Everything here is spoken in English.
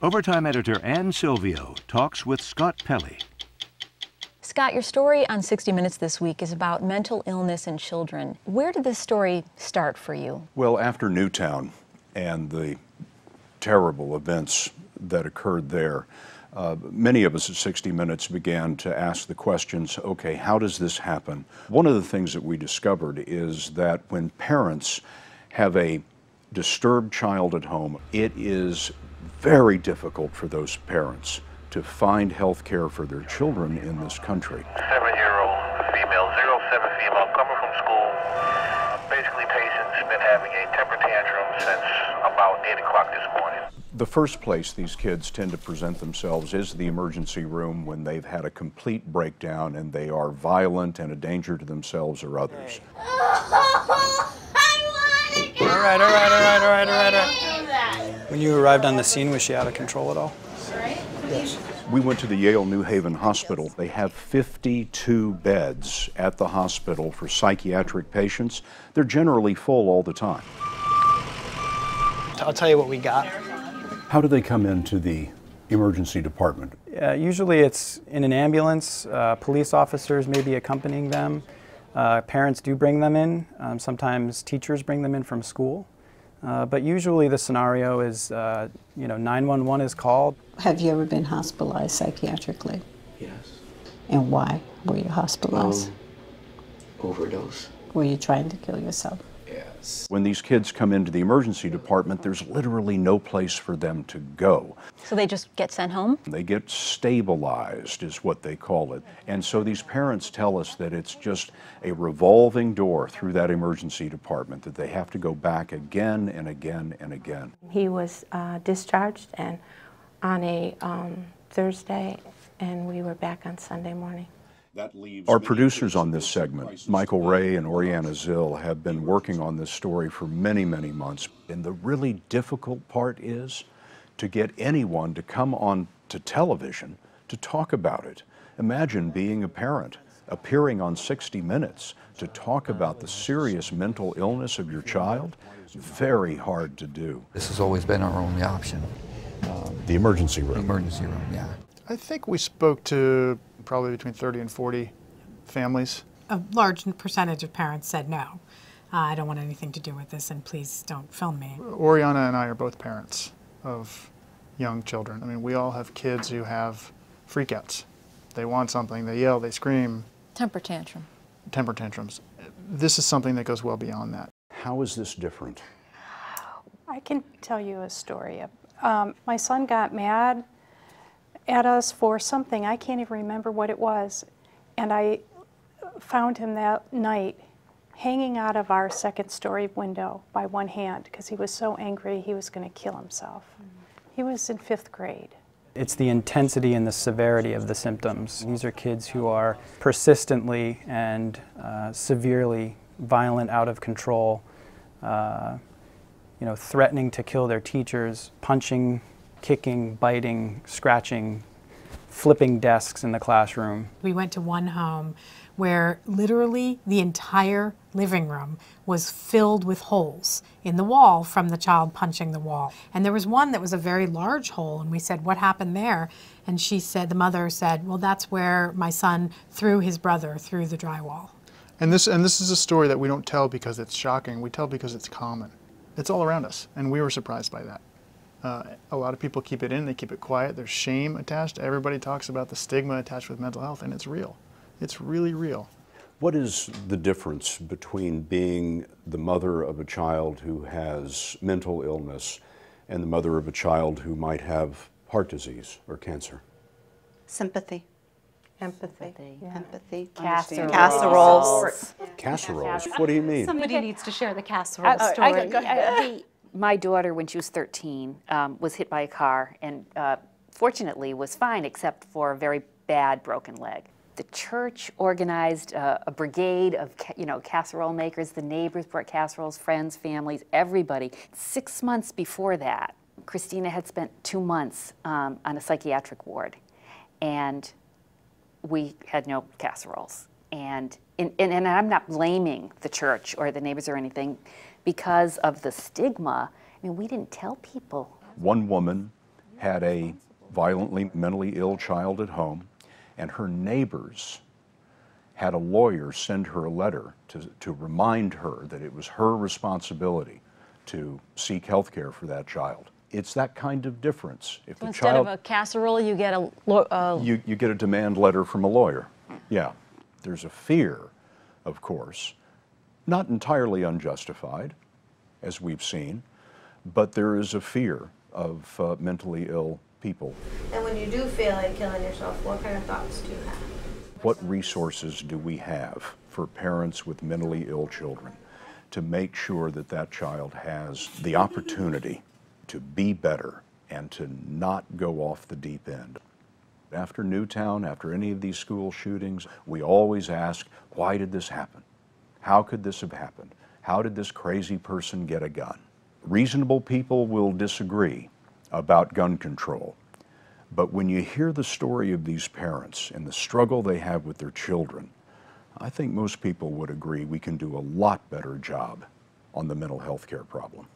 Overtime editor Ann Silvio talks with Scott Pelley. Scott, your story on 60 Minutes this week is about mental illness in children. Where did this story start for you? Well, after Newtown and the terrible events that occurred there, uh, many of us at 60 Minutes began to ask the questions okay, how does this happen? One of the things that we discovered is that when parents have a disturbed child at home, it is very difficult for those parents to find health care for their children in this country. Seven year old female, zero seven female, coming from school. Basically, patient's been having a temper tantrum since about 8 o'clock this morning. The first place these kids tend to present themselves is the emergency room when they've had a complete breakdown and they are violent and a danger to themselves or others. All right, all right, all right, all right, all right, all right. When you arrived on the scene, was she out of control at all? Yes. We went to the Yale New Haven Hospital. They have 52 beds at the hospital for psychiatric patients. They're generally full all the time. I'll tell you what we got. How do they come into the emergency department? Uh, usually it's in an ambulance, uh, police officers may be accompanying them. Uh, parents do bring them in. Um, sometimes teachers bring them in from school. Uh, but usually the scenario is, uh, you know, 911 is called. Have you ever been hospitalized psychiatrically? Yes. And why were you hospitalized? Um, overdose. Were you trying to kill yourself? Yes. When these kids come into the emergency department, there's literally no place for them to go. So they just get sent home? They get stabilized, is what they call it. And so these parents tell us that it's just a revolving door through that emergency department, that they have to go back again and again and again. He was uh, discharged and on a um, Thursday, and we were back on Sunday morning. Our producers on this segment, Michael Rey and Oriana Zill, have been working on this story for many, many months. And the really difficult part is to get anyone to come on to television to talk about it. Imagine being a parent, appearing on 60 Minutes to talk about the serious mental illness of your child. Very hard to do. This has always been our only option. Um, the emergency room. The Emergency room, yeah. I think we spoke to probably between 30 and 40 families. A large percentage of parents said no. Uh, I don't want anything to do with this, and please don't film me. Oriana and I are both parents of young children. I mean, we all have kids who have freakouts. They want something, they yell, they scream. Temper tantrum. Temper tantrums. This is something that goes well beyond that. How is this different? I can tell you a story. Um, my son got mad at us for something. I can't even remember what it was. And I found him that night hanging out of our second story window by one hand because he was so angry he was going to kill himself. He was in fifth grade. It's the intensity and the severity of the symptoms. These are kids who are persistently and uh, severely violent, out of control, uh, you know, threatening to kill their teachers, punching, kicking, biting, scratching, flipping desks in the classroom. We went to one home where literally the entire living room was filled with holes in the wall from the child punching the wall. And there was one that was a very large hole, and we said, What happened there? And she said, The mother said, Well, that's where my son threw his brother through the drywall. And this, and this is a story that we don't tell because it's shocking, we tell because it's common. It's all around us, and we were surprised by that. Uh, a lot of people keep it in, they keep it quiet. There's shame attached. Everybody talks about the stigma attached with mental health, and it's real. It's really real. What is the difference between being the mother of a child who has mental illness and the mother of a child who might have heart disease or cancer? Sympathy. Empathy. Yeah. Empathy. Casseroles. Casseroles. Casseroles? What do you mean? Somebody needs to share the casserole Uh, story. I, go ahead. My daughter, when she was 13, um, was hit by a car and uh, fortunately was fine except for a very bad broken leg. The church organized uh, a brigade of, you know, casserole makers. The neighbors brought casseroles, friends, families, everybody. Six months before that, Christina had spent two months um, on a psychiatric ward, and we had no casseroles. And, and, and, and I'm not blaming the church or the neighbors or anything because of the stigma. I mean, we didn't tell people. One woman had a violently mentally ill child at home, and her neighbors had a lawyer send her a letter to, to remind her that it was her responsibility to seek health care for that child. It's that kind of difference. If So the instead child, of a casserole, you get a, lo- a you, you get a demand letter from a lawyer. Yeah. There's a fear, of course, not entirely unjustified, as we've seen, but there is a fear of uh, mentally ill people. And when you do feel like killing yourself, what kind of thoughts do you have? What resources do we have for parents with mentally ill children to make sure that that child has the opportunity to be better and to not go off the deep end? After Newtown, after any of these school shootings, we always ask, why did this happen? How could this have happened? How did this crazy person get a gun? Reasonable people will disagree about gun control. But when you hear the story of these parents and the struggle they have with their children, I think most people would agree we can do a lot better job on the mental health care problem.